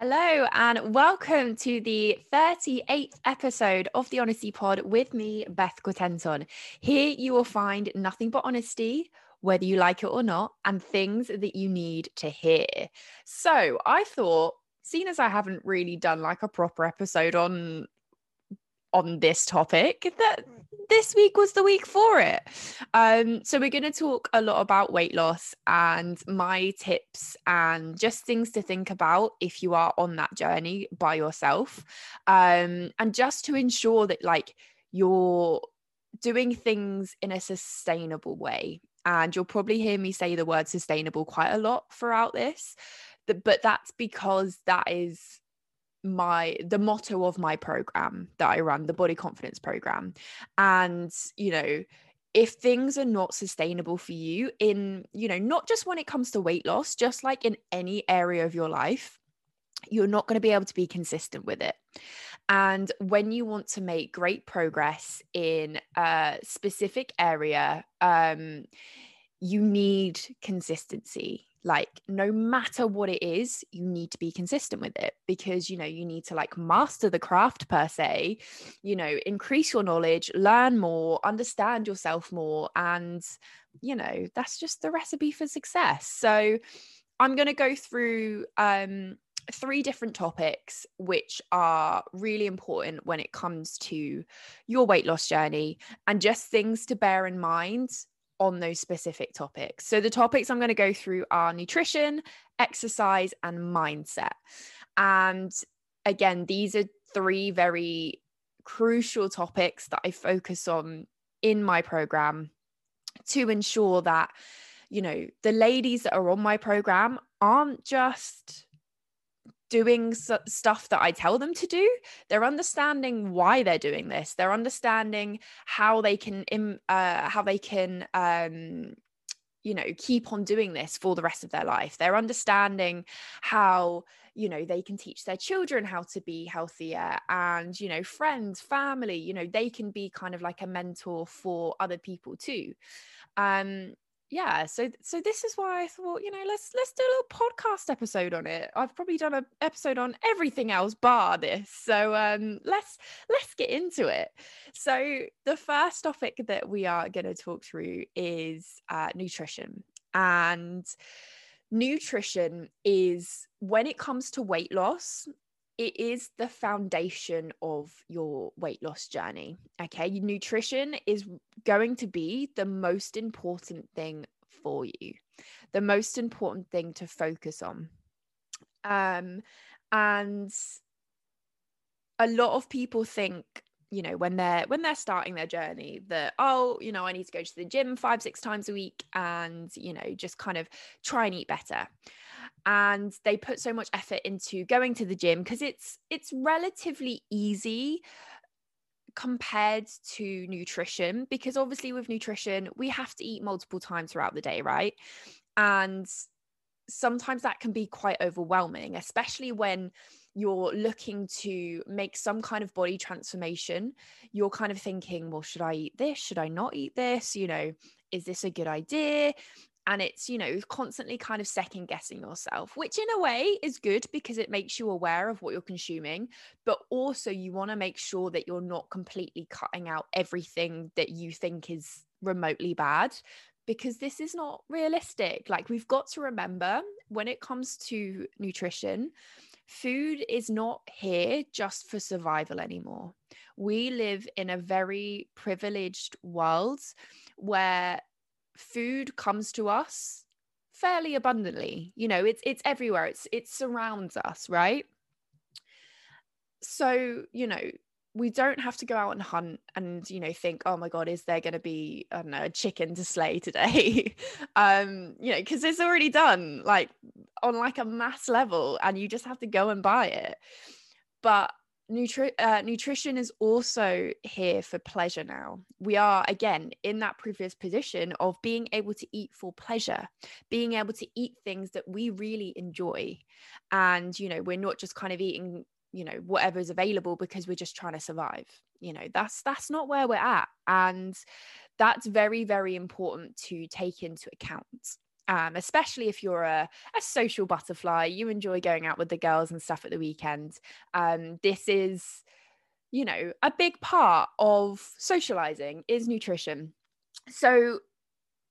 Hello, and welcome to the 38th episode of the Honesty Pod with me, Beth Quatenton. Here you will find nothing but honesty, whether you like it or not, and things that you need to hear. So I thought, seeing as I haven't really done like a proper episode on on this topic that this week was the week for it. Um, so we're going to talk a lot about weight loss and my tips and just things to think about if you are on that journey by yourself, um, and just to ensure that like you're doing things in a sustainable way. And you'll probably hear me say the word sustainable quite a lot throughout this, but that's because that is my the motto of my program that I run the body confidence program. And you know if things are not sustainable for you in you know not just when it comes to weight loss just like in any area of your life you're not going to be able to be consistent with it. And when you want to make great progress in a specific area um you need consistency like no matter what it is you need to be consistent with it because you know you need to like master the craft per se you know increase your knowledge learn more understand yourself more and you know that's just the recipe for success. So i'm going to go through um three different topics which are really important when it comes to your weight loss journey and just things to bear in mind on those specific topics. So, the topics I'm going to go through are nutrition, exercise, and mindset. And again, these are three very crucial topics that I focus on in my program to ensure that, you know, the ladies that are on my program aren't just doing stuff that I tell them to do. They're understanding why they're doing this. They're understanding how they can uh, how they can um, you know keep on doing this for the rest of their life. They're understanding how you know they can teach their children how to be healthier and you know friends family you know they can be kind of like a mentor for other people too um yeah so so this is why i thought you know let's let's do a little podcast episode on it. I've probably done an episode on everything else bar this so um let's let's get into it. So the first topic that we are going to talk through is uh, nutrition and nutrition is when it comes to weight loss it is the foundation of your weight loss journey. Okay. Nutrition is going to be the most important thing for you, the most important thing to focus on. Um, and a lot of people think you know when they're when they're starting their journey that oh you know i need to go to the gym five six times a week and you know just kind of try and eat better and they put so much effort into going to the gym because it's it's relatively easy compared to nutrition because obviously with nutrition we have to eat multiple times throughout the day right? And sometimes that can be quite overwhelming especially when you're looking to make some kind of body transformation. You're kind of thinking well should i eat this? Should i not eat this? You know is this a good idea and it's you know constantly kind of second guessing yourself which in a way is good because it makes you aware of what you're consuming but also you want to make sure that you're not completely cutting out everything that you think is remotely bad because this is not realistic. Like we've got to remember when it comes to nutrition food is not here just for survival anymore. We live in a very privileged world where food comes to us fairly abundantly. You know it's it's everywhere. It's it surrounds us right? So you know we don't have to go out and hunt and you know think oh my god is there going to be i don't know a chicken to slay today? Um you know because it's already done like on like a mass level and you just have to go and buy it. But Nutri- uh, nutrition is also here for pleasure now. We are again in that previous position of being able to eat for pleasure, being able to eat things that we really enjoy. And, you know, we're not just kind of eating, you know, whatever's available because we're just trying to survive. You know, that's that's not where we're at. And that's very, very important to take into account. Um, especially if you're a, a social butterfly, you enjoy going out with the girls and stuff at the weekend. Um, this is, you know, a big part of socializing is nutrition. So,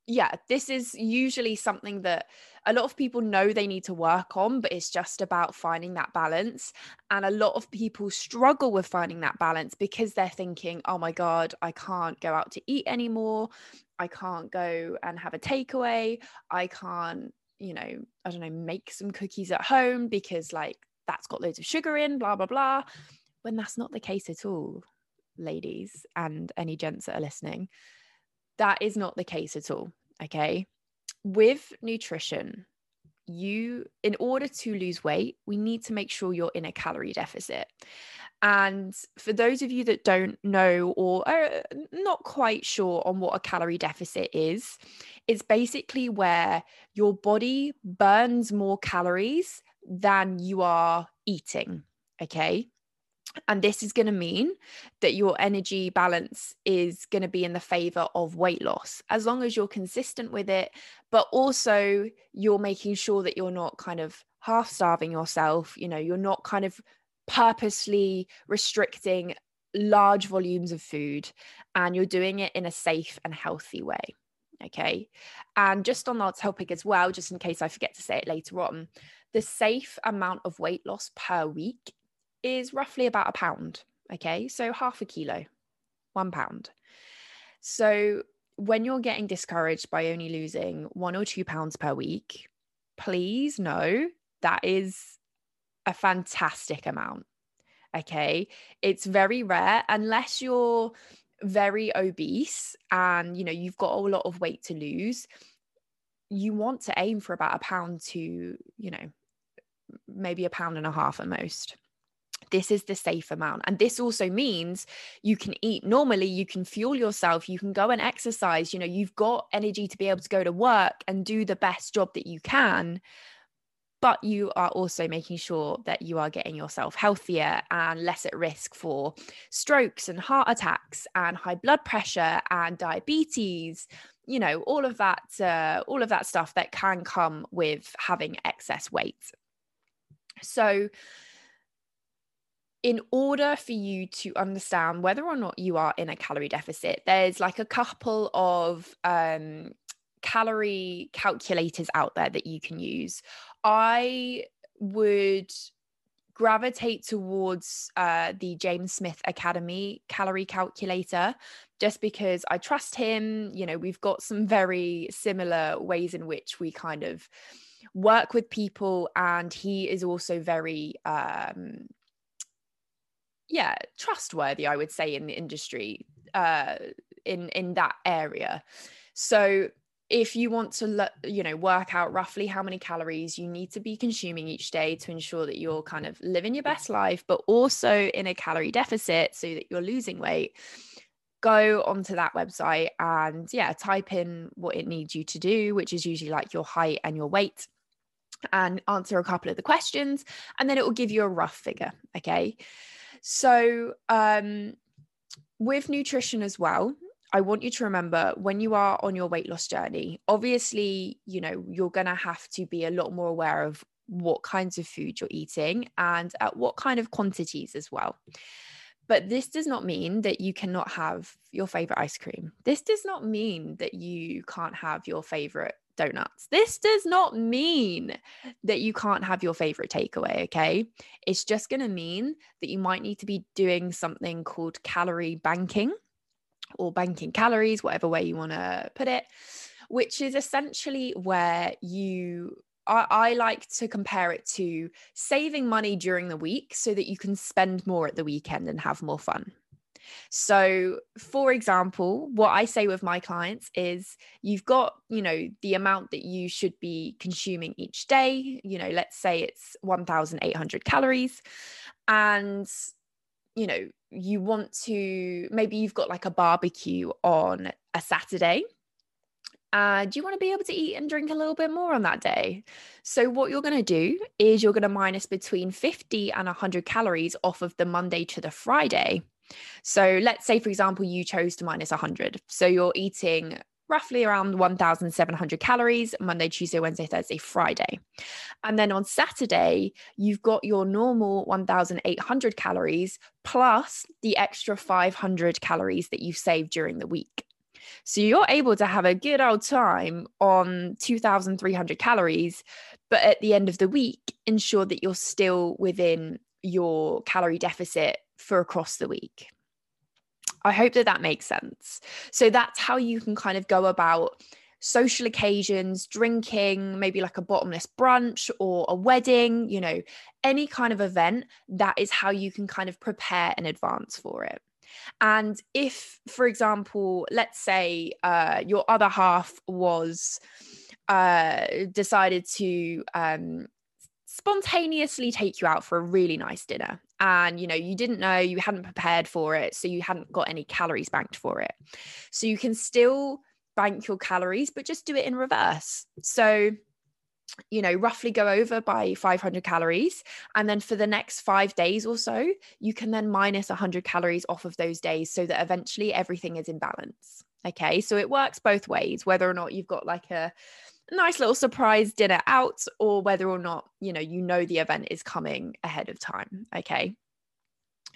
yeah, this is usually something that a lot of people know they need to work on, but it's just about finding that balance. And a lot of people struggle with finding that balance because they're thinking, oh my God, I can't go out to eat anymore. I can't go and have a takeaway. I can't, you know, I don't know, make some cookies at home because like that's got loads of sugar in, blah, blah, blah. When that's not the case at all, ladies and any gents that are listening, that is not the case at all. Okay. With nutrition, you, in order to lose weight, we need to make sure you're in a calorie deficit. And for those of you that don't know or are not quite sure on what a calorie deficit is, it's basically where your body burns more calories than you are eating. Okay. And this is going to mean that your energy balance is going to be in the favor of weight loss as long as you're consistent with it, but also you're making sure that you're not kind of half starving yourself. You know, you're not kind of purposely restricting large volumes of food and you're doing it in a safe and healthy way. Okay. And just on that topic as well, just in case I forget to say it later on, the safe amount of weight loss per week is roughly about a pound. Okay. So half a kilo, one pound. So when you're getting discouraged by only losing one or two pounds per week, please know that is a fantastic amount. Okay. It's very rare unless you're very obese and you know you've got a lot of weight to lose you want to aim for about a pound to you know maybe a pound and a half at most this is the safe amount. And this also means you can eat normally you can fuel yourself you can go and exercise you know you've got energy to be able to go to work and do the best job that you can but you are also making sure that you are getting yourself healthier and less at risk for strokes and heart attacks and high blood pressure and diabetes you know all of that uh, all of that stuff that can come with having excess weight. So in order for you to understand whether or not you are in a calorie deficit there's like a couple of um, calorie calculators out there that you can use I would gravitate towards uh, the James Smith Academy calorie calculator just because I trust him. You know, we've got some very similar ways in which we kind of work with people, and he is also very, um, yeah, trustworthy. I would say in the industry, uh, in in that area. So if you want to you know work out roughly how many calories you need to be consuming each day to ensure that you're kind of living your best life but also in a calorie deficit so that you're losing weight go onto that website and yeah type in what it needs you to do which is usually like your height and your weight and answer a couple of the questions and then it will give you a rough figure okay so um with nutrition as well I want you to remember when you are on your weight loss journey, obviously, you know, you're going to have to be a lot more aware of what kinds of food you're eating and at what kind of quantities as well. But this does not mean that you cannot have your favorite ice cream. This does not mean that you can't have your favorite donuts. This does not mean that you can't have your favorite takeaway, okay? It's just going to mean that you might need to be doing something called calorie banking or banking calories, whatever way you want to put it, which is essentially where you I, like to compare it to saving money during the week so that you can spend more at the weekend and have more fun. So, for example, what I say with my clients is you've got, you know, the amount that you should be consuming each day, you know, let's say it's 1,800 calories. And you know, you want to maybe you've got like a barbecue on a Saturday. Uh, do you want to be able to eat and drink a little bit more on that day? So, what you're going to do is you're going to minus between 50 and 100 calories off of the Monday to the Friday. So, let's say, for example, you chose to minus 100. So, you're eating roughly around 1,700 calories Monday, Tuesday, Wednesday, Thursday, Friday. And then on Saturday, you've got your normal 1,800 calories plus the extra 500 calories that you've saved during the week. So you're able to have a good old time on 2,300 calories, but at the end of the week, ensure that you're still within your calorie deficit for across the week. I hope that that makes sense. So that's how you can kind of go about social occasions, drinking, maybe like a bottomless brunch or a wedding, you know, any kind of event. That is how you can kind of prepare in advance for it. And if, for example, let's say uh, your other half was uh, decided to um, spontaneously take you out for a really nice dinner. And you know you didn't know you hadn't prepared for it so you hadn't got any calories banked for it. So you can still bank your calories but just do it in reverse. So you know roughly go over by 500 calories and then for the next 5 days or so you can then minus 100 calories off of those days so that eventually everything is in balance. Okay so it works both ways whether or not you've got like a nice little surprise dinner out or whether or not you know you know the event is coming ahead of time okay?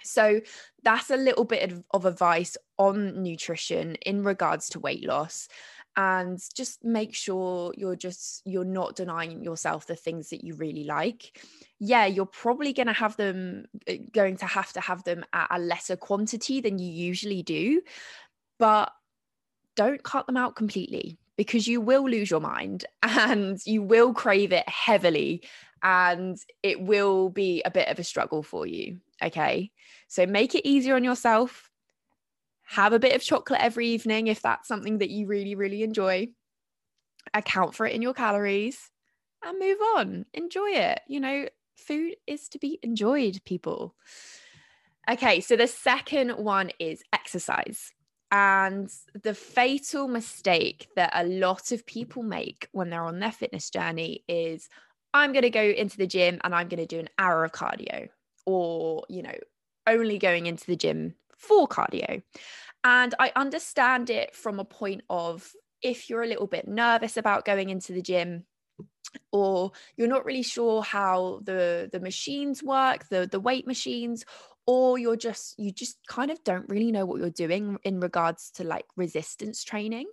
So that's a little bit of, advice on nutrition in regards to weight loss and just make sure you're just you're not denying yourself the things that you really like. Yeah you're probably going to have them uh, going to have to have them at a lesser quantity than you usually do but don't cut them out completely because you will lose your mind and you will crave it heavily and it will be a bit of a struggle for you. Okay. So make it easier on yourself. Have a bit of chocolate every evening if that's something that you really, really enjoy. Account for it in your calories and move on. Enjoy it. You know, food is to be enjoyed, people. Okay. So the second one is exercise. And the fatal mistake that a lot of people make when they're on their fitness journey is I'm going to go into the gym and I'm going to do an hour of cardio, or, you know, only going into the gym for cardio. And I understand it from a point of if you're a little bit nervous about going into the gym, or you're not really sure how the the machines work the the weight machines or you're just you just kind of don't really know what you're doing in regards to like resistance training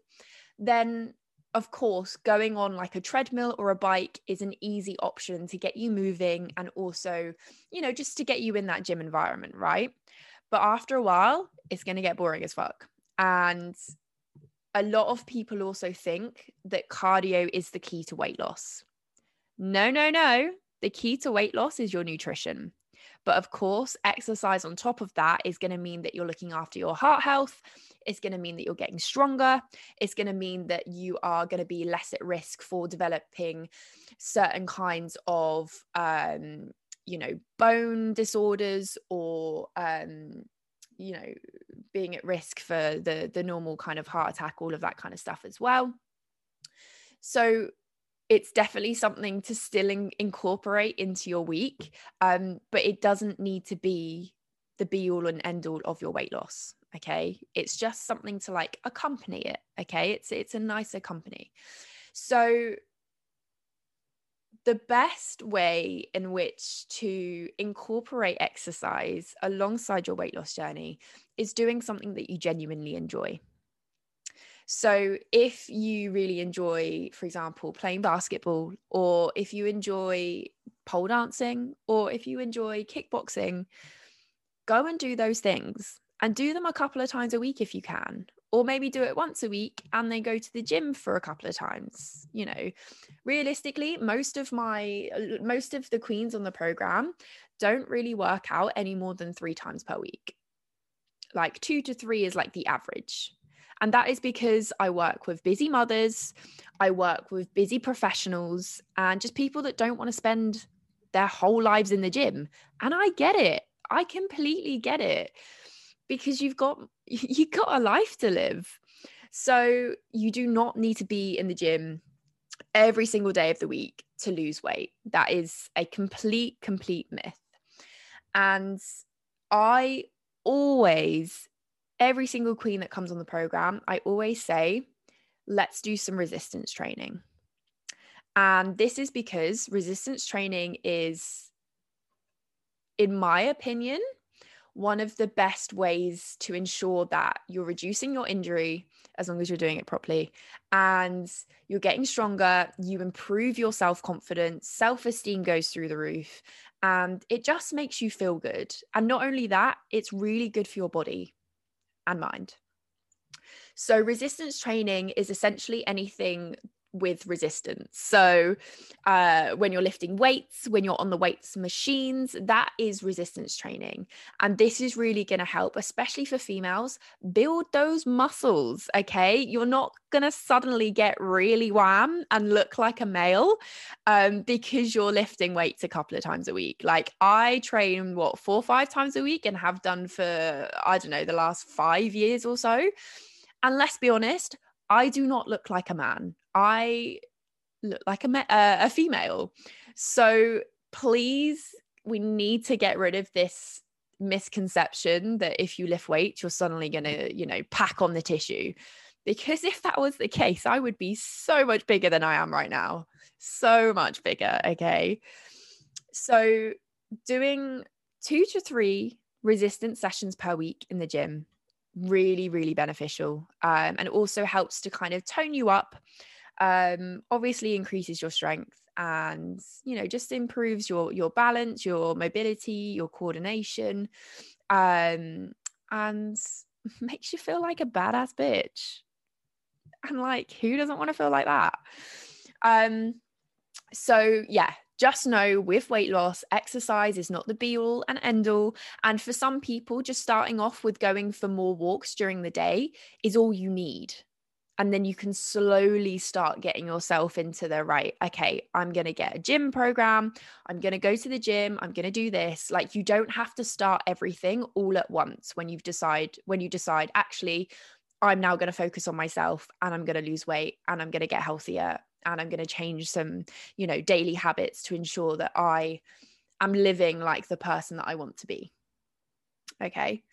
then of course going on like a treadmill or a bike is an easy option to get you moving and also you know just to get you in that gym environment right? But after a while it's going to get boring as fuck. And a lot of people also think that cardio is the key to weight loss no no no the key to weight loss is your nutrition but of course, exercise on top of that is going to mean that you're looking after your heart health. It's going to mean that you're getting stronger. It's going to mean that you are going to be less at risk for developing certain kinds of, um, you know, bone disorders or, um, you know, being at risk for the the normal kind of heart attack, all of that kind of stuff as well. So it's definitely something to still in- incorporate into your week um, but it doesn't need to be the be all and end all of your weight loss okay? It's just something to like accompany it okay? It's it's a nicer company. So the best way in which to incorporate exercise alongside your weight loss journey is doing something that you genuinely enjoy so, if you really enjoy, for example, playing basketball, or if you enjoy pole dancing, or if you enjoy kickboxing, go and do those things and do them a couple of times a week if you can. Or maybe do it once a week and then go to the gym for a couple of times. You know, realistically, most of my, most of the queens on the program don't really work out any more than three times per week. Like two to three is like the average and that is because I work with busy mothers, I work with busy professionals, and just people that don't want to spend their whole lives in the gym. And I get it. I completely get it because you've got you've got a life to live. So you do not need to be in the gym every single day of the week to lose weight. That is a complete complete myth. And I always every single queen that comes on the program, I always say, let's do some resistance training. And this is because resistance training is, in my opinion, one of the best ways to ensure that you're reducing your injury as long as you're doing it properly and you're getting stronger, you improve your self confidence, self esteem goes through the roof, and it just makes you feel good. And not only that, it's really good for your body and mind. So, resistance training is essentially anything with resistance. So, uh, when you're lifting weights, when you're on the weights machines, that is resistance training. And this is really going to help, especially for females, build those muscles. Okay. You're not going to suddenly get really wham and look like a male um, because you're lifting weights a couple of times a week. Like, I train what, four or five times a week and have done for, I don't know, the last five years or so. And let's be honest, I do not look like a man. I look like a, uh, a female. So please, we need to get rid of this misconception that if you lift weights, you're suddenly going to, you know, pack on the tissue. Because if that was the case, I would be so much bigger than I am right now. So much bigger. Okay. So, doing two to three resistance sessions per week in the gym really really beneficial um, and also helps to kind of tone you up um, obviously increases your strength and you know just improves your your balance your mobility your coordination um, and makes you feel like a badass bitch and like who doesn't want to feel like that um so yeah just know with weight loss, exercise is not the be all and end all. And for some people, just starting off with going for more walks during the day is all you need. And then you can slowly start getting yourself into the right, okay, I'm going to get a gym program. I'm going to go to the gym. I'm going to do this. Like you don't have to start everything all at once when you've decide when you decide actually I'm now going to focus on myself and I'm going to lose weight and I'm going to get healthier and I'm going to change some, you know, daily habits to ensure that I am living like the person that I want to be. Okay.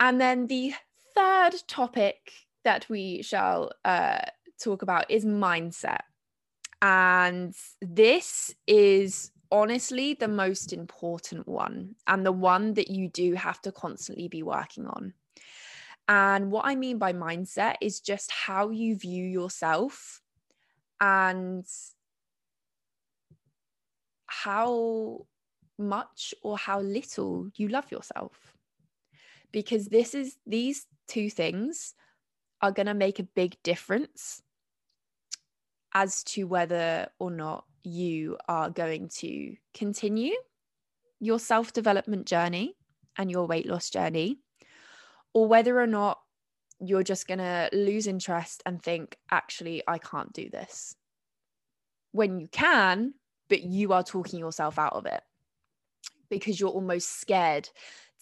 And then the third topic that we shall uh, talk about is mindset. And this is honestly the most important one and the one that you do have to constantly be working on. And what I mean by mindset is just how you view yourself and how much or how little you love yourself because this is these two things are going to make a big difference as to whether or not you are going to continue your self development journey and your weight loss journey, or whether or not you're just going to lose interest and think, actually, I can't do this. When you can, but you are talking yourself out of it because you're almost scared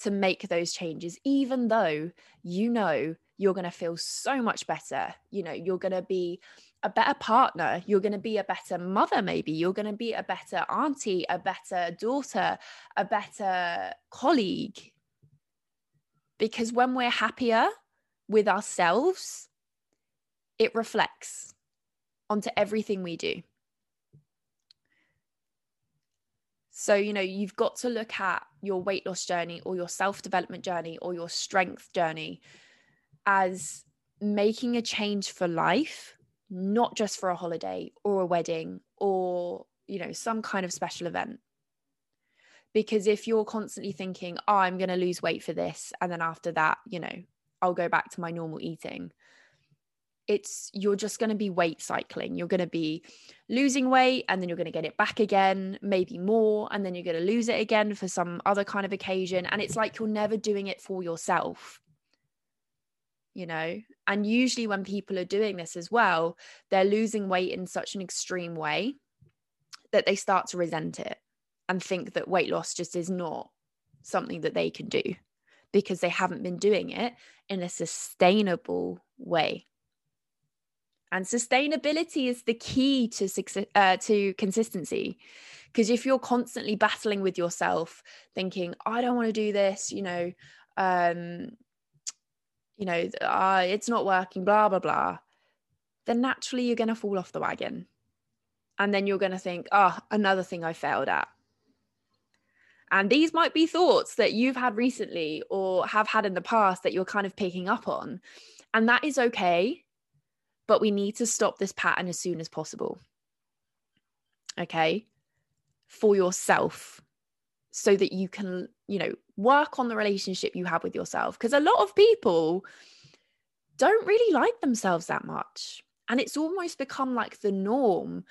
to make those changes, even though you know you're going to feel so much better. You know, you're going to be a better partner. You're going to be a better mother, maybe. You're going to be a better auntie, a better daughter, a better colleague. Because when we're happier, with ourselves, it reflects onto everything we do. So, you know, you've got to look at your weight loss journey or your self development journey or your strength journey as making a change for life, not just for a holiday or a wedding or, you know, some kind of special event. Because if you're constantly thinking, oh, I'm going to lose weight for this, and then after that, you know, I'll go back to my normal eating. It's you're just going to be weight cycling. You're going to be losing weight and then you're going to get it back again, maybe more, and then you're going to lose it again for some other kind of occasion. And it's like you're never doing it for yourself you know and usually when people are doing this as well they're losing weight in such an extreme way that they start to resent it and think that weight loss just is not something that they can do because they haven't been doing it in a sustainable way. And sustainability is the key to success, uh, to consistency. Because if you're constantly battling with yourself, thinking, "I don't want to do this," you know, um, you know, uh, it's not working, blah blah blah, then naturally you're going to fall off the wagon. And then you're going to think, oh, another thing I failed at. And these might be thoughts that you've had recently or have had in the past that you're kind of picking up on. And that is okay. But we need to stop this pattern as soon as possible. Okay. For yourself, so that you can, you know, work on the relationship you have with yourself. Because a lot of people don't really like themselves that much. And it's almost become like the norm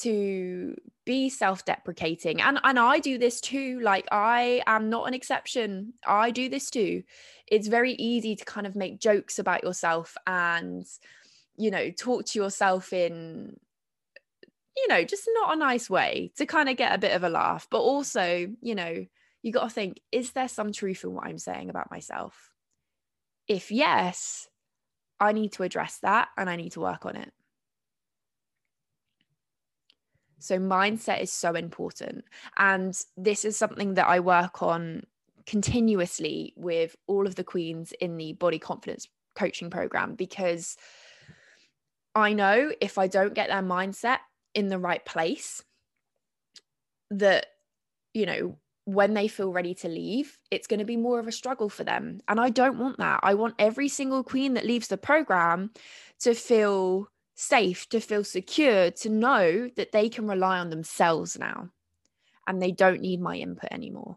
to be self-deprecating and and I do this too like I am not an exception I do this too it's very easy to kind of make jokes about yourself and you know talk to yourself in you know just not a nice way to kind of get a bit of a laugh but also you know you got to think is there some truth in what I'm saying about myself if yes I need to address that and I need to work on it so, mindset is so important. And this is something that I work on continuously with all of the queens in the body confidence coaching program because I know if I don't get their mindset in the right place, that, you know, when they feel ready to leave, it's going to be more of a struggle for them. And I don't want that. I want every single queen that leaves the program to feel safe, to feel secure, to know that they can rely on themselves now and they don't need my input anymore.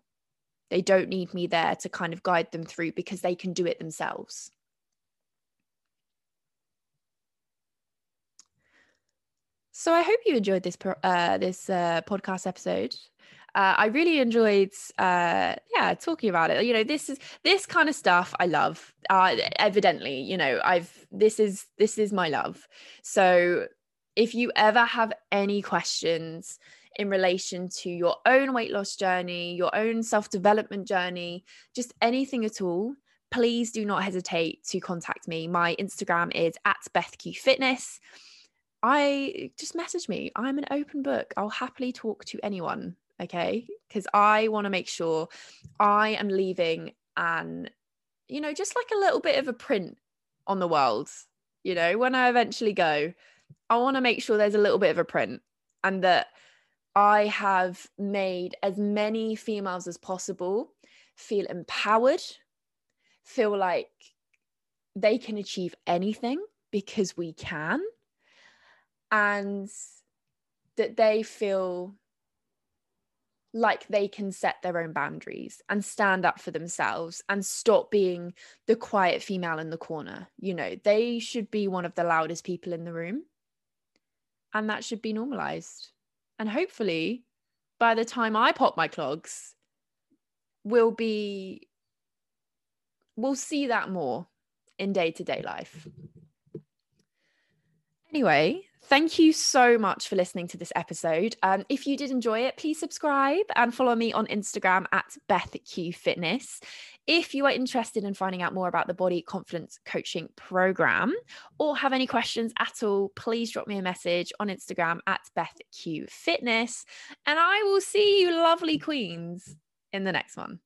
They don't need me there to kind of guide them through because they can do it themselves. So I hope you enjoyed this uh, this uh, podcast episode uh, I really enjoyed, uh, yeah, talking about it. You know, this is this kind of stuff I love. Uh, evidently, you know, I've this is this is my love. So, if you ever have any questions in relation to your own weight loss journey, your own self development journey, just anything at all, please do not hesitate to contact me. My Instagram is at BethQ Fitness. I just message me. I'm an open book. I'll happily talk to anyone okay? Because i want to make sure i am leaving and you know just like a little bit of a print on the world you know when i eventually go i want to make sure there's a little bit of a print and that i have made as many females as possible feel empowered feel like they can achieve anything because we can and that they feel like they can set their own boundaries and stand up for themselves and stop being the quiet female in the corner. You know, they should be one of the loudest people in the room. And that should be normalized. And hopefully, by the time I pop my clogs, we'll be, we'll see that more in day to day life. Anyway, Thank you so much for listening to this episode. Um, if you did enjoy it, please subscribe and follow me on Instagram at BethQ Fitness. If you are interested in finding out more about the Body Confidence Coaching Program or have any questions at all, please drop me a message on Instagram at BethQ Fitness. And I will see you, lovely queens, in the next one.